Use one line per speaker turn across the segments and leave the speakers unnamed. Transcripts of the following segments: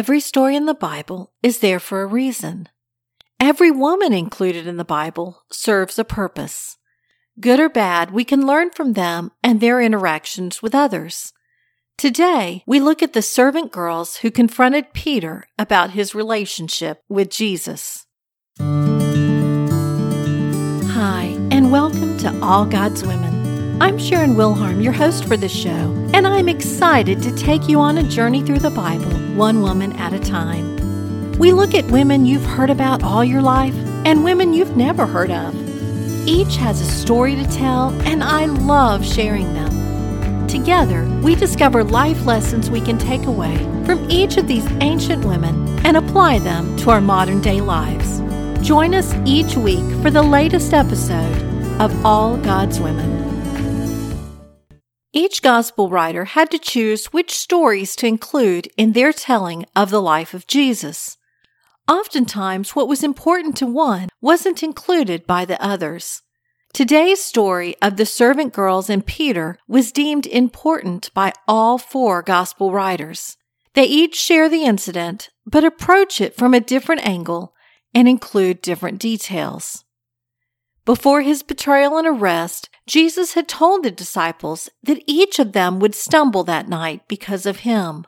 Every story in the Bible is there for a reason. Every woman included in the Bible serves a purpose. Good or bad, we can learn from them and their interactions with others. Today, we look at the servant girls who confronted Peter about his relationship with Jesus. Hi, and welcome to All God's Women. I'm Sharon Wilharm, your host for this show, and I'm excited to take you on a journey through the Bible, one woman at a time. We look at women you've heard about all your life and women you've never heard of. Each has a story to tell, and I love sharing them. Together, we discover life lessons we can take away from each of these ancient women and apply them to our modern day lives. Join us each week for the latest episode of All God's Women. Each gospel writer had to choose which stories to include in their telling of the life of Jesus. Oftentimes, what was important to one wasn't included by the others. Today's story of the servant girls and Peter was deemed important by all four gospel writers. They each share the incident, but approach it from a different angle and include different details. Before his betrayal and arrest, Jesus had told the disciples that each of them would stumble that night because of him.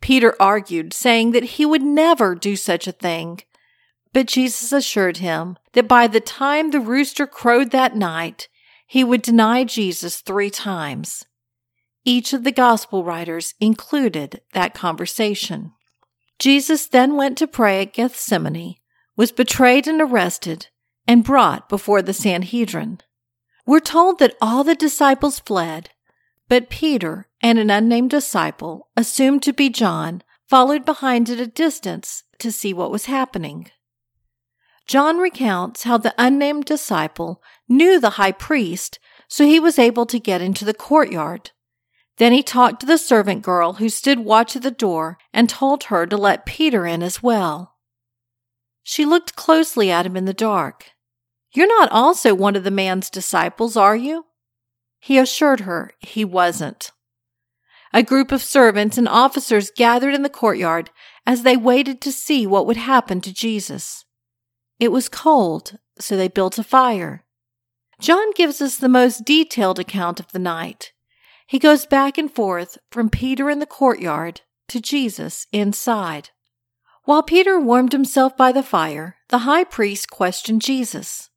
Peter argued, saying that he would never do such a thing. But Jesus assured him that by the time the rooster crowed that night, he would deny Jesus three times. Each of the gospel writers included that conversation. Jesus then went to pray at Gethsemane, was betrayed and arrested, and brought before the Sanhedrin. We're told that all the disciples fled, but Peter and an unnamed disciple, assumed to be John, followed behind at a distance to see what was happening. John recounts how the unnamed disciple knew the high priest, so he was able to get into the courtyard. Then he talked to the servant girl who stood watch at the door and told her to let Peter in as well. She looked closely at him in the dark. You're not also one of the man's disciples, are you? He assured her he wasn't. A group of servants and officers gathered in the courtyard as they waited to see what would happen to Jesus. It was cold, so they built a fire. John gives us the most detailed account of the night. He goes back and forth from Peter in the courtyard to Jesus inside. While Peter warmed himself by the fire, the high priest questioned Jesus.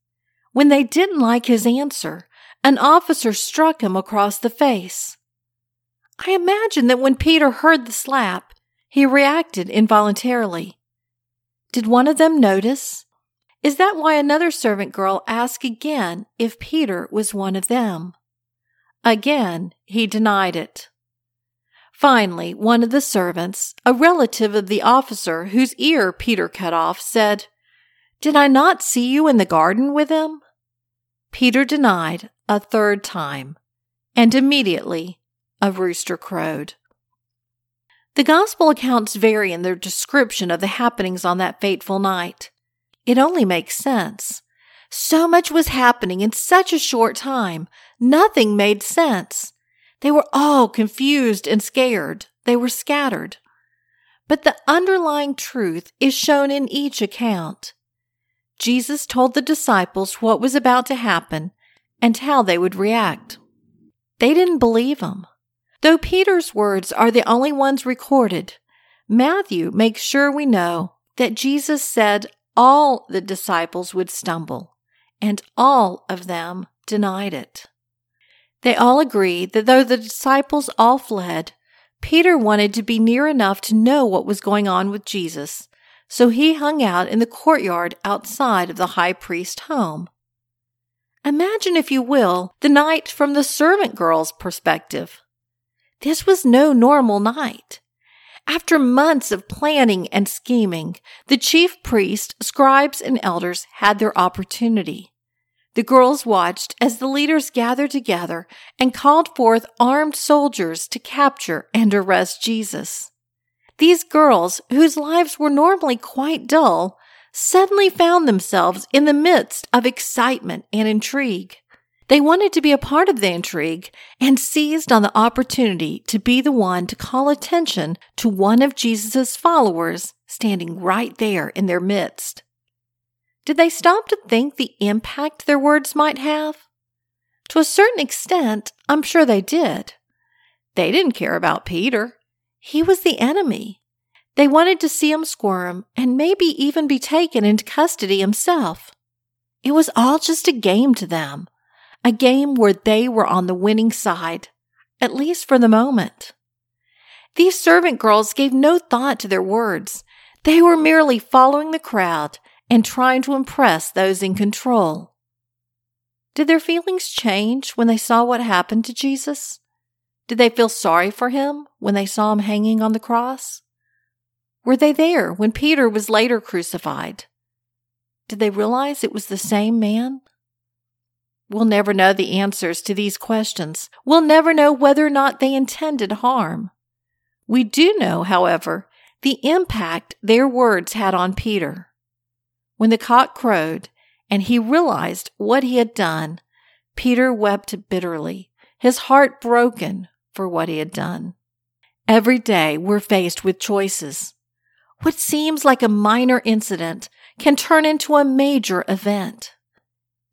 When they didn't like his answer, an officer struck him across the face. I imagine that when Peter heard the slap, he reacted involuntarily. Did one of them notice? Is that why another servant girl asked again if Peter was one of them? Again, he denied it. Finally, one of the servants, a relative of the officer whose ear Peter cut off, said, Did I not see you in the garden with him? Peter denied a third time, and immediately a rooster crowed. The gospel accounts vary in their description of the happenings on that fateful night. It only makes sense. So much was happening in such a short time. Nothing made sense. They were all confused and scared. They were scattered. But the underlying truth is shown in each account. Jesus told the disciples what was about to happen and how they would react. They didn't believe him. Though Peter's words are the only ones recorded, Matthew makes sure we know that Jesus said all the disciples would stumble, and all of them denied it. They all agreed that though the disciples all fled, Peter wanted to be near enough to know what was going on with Jesus so he hung out in the courtyard outside of the high priest's home. Imagine, if you will, the night from the servant girl's perspective. This was no normal night. After months of planning and scheming, the chief priest, scribes, and elders had their opportunity. The girls watched as the leaders gathered together and called forth armed soldiers to capture and arrest Jesus. These girls, whose lives were normally quite dull, suddenly found themselves in the midst of excitement and intrigue. They wanted to be a part of the intrigue and seized on the opportunity to be the one to call attention to one of Jesus' followers standing right there in their midst. Did they stop to think the impact their words might have? To a certain extent, I'm sure they did. They didn't care about Peter. He was the enemy. They wanted to see him squirm and maybe even be taken into custody himself. It was all just a game to them, a game where they were on the winning side, at least for the moment. These servant girls gave no thought to their words. They were merely following the crowd and trying to impress those in control. Did their feelings change when they saw what happened to Jesus? Did they feel sorry for him when they saw him hanging on the cross? Were they there when Peter was later crucified? Did they realize it was the same man? We'll never know the answers to these questions. We'll never know whether or not they intended harm. We do know, however, the impact their words had on Peter. When the cock crowed and he realized what he had done, Peter wept bitterly, his heart broken for what he had done. Every day we're faced with choices. What seems like a minor incident can turn into a major event.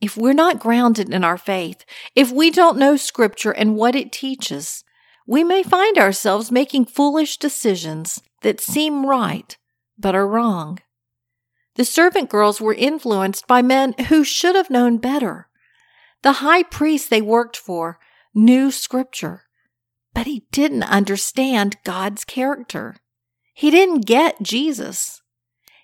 If we're not grounded in our faith, if we don't know scripture and what it teaches, we may find ourselves making foolish decisions that seem right, but are wrong. The servant girls were influenced by men who should have known better. The high priest they worked for knew scripture, but he didn't understand God's character. He didn't get Jesus.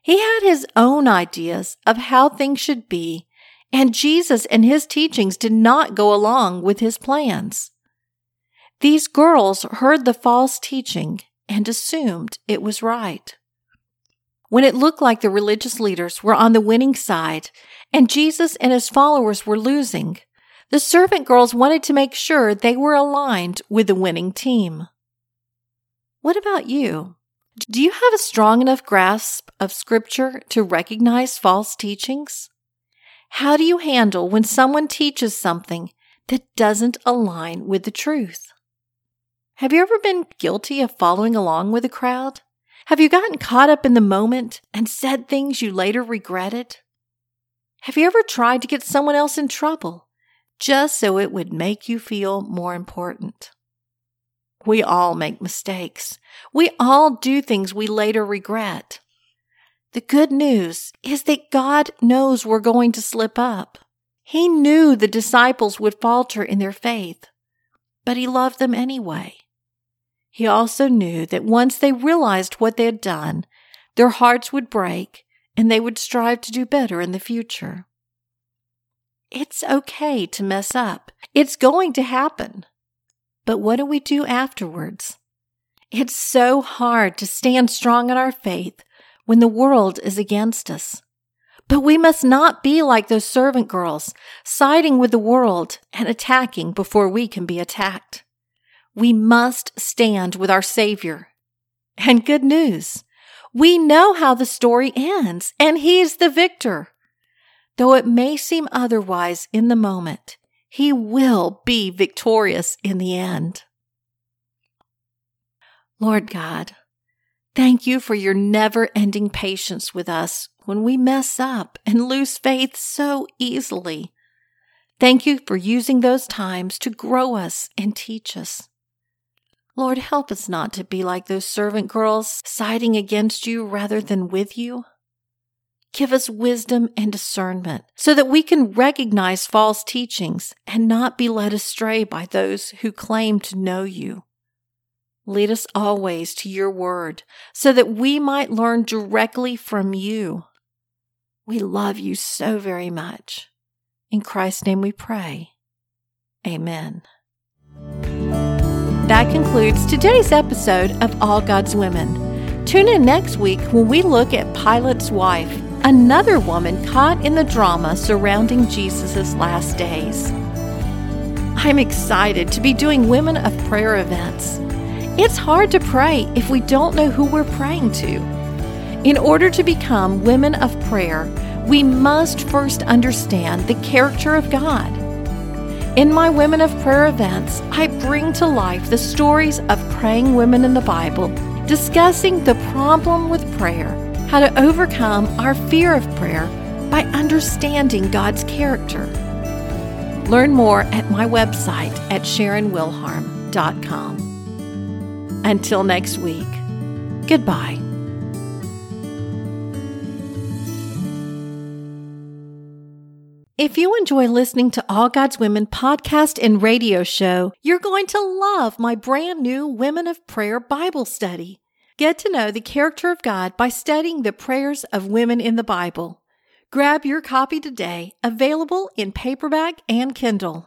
He had his own ideas of how things should be, and Jesus and his teachings did not go along with his plans. These girls heard the false teaching and assumed it was right. When it looked like the religious leaders were on the winning side and Jesus and his followers were losing, the servant girls wanted to make sure they were aligned with the winning team. What about you? Do you have a strong enough grasp of Scripture to recognize false teachings? How do you handle when someone teaches something that doesn't align with the truth? Have you ever been guilty of following along with a crowd? Have you gotten caught up in the moment and said things you later regretted? Have you ever tried to get someone else in trouble just so it would make you feel more important? We all make mistakes. We all do things we later regret. The good news is that God knows we're going to slip up. He knew the disciples would falter in their faith, but He loved them anyway. He also knew that once they realized what they had done, their hearts would break and they would strive to do better in the future. It's okay to mess up. It's going to happen. But what do we do afterwards? It's so hard to stand strong in our faith when the world is against us. But we must not be like those servant girls, siding with the world and attacking before we can be attacked. We must stand with our Savior. And good news, we know how the story ends, and He's the victor. Though it may seem otherwise in the moment, he will be victorious in the end. Lord God, thank you for your never ending patience with us when we mess up and lose faith so easily. Thank you for using those times to grow us and teach us. Lord, help us not to be like those servant girls, siding against you rather than with you. Give us wisdom and discernment so that we can recognize false teachings and not be led astray by those who claim to know you. Lead us always to your word so that we might learn directly from you. We love you so very much. In Christ's name we pray. Amen. That concludes today's episode of All God's Women. Tune in next week when we look at Pilate's wife another woman caught in the drama surrounding Jesus' last days. I'm excited to be doing Women of Prayer events. It's hard to pray if we don't know who we're praying to. In order to become women of prayer, we must first understand the character of God. In my Women of Prayer events, I bring to life the stories of praying women in the Bible, discussing the problem with prayer, how to overcome our fear of prayer by understanding God's character. Learn more at my website at SharonWilharm.com. Until next week, goodbye. If you enjoy listening to All God's Women podcast and radio show, you're going to love my brand new Women of Prayer Bible study. Get to know the character of God by studying the prayers of women in the Bible. Grab your copy today, available in paperback and Kindle.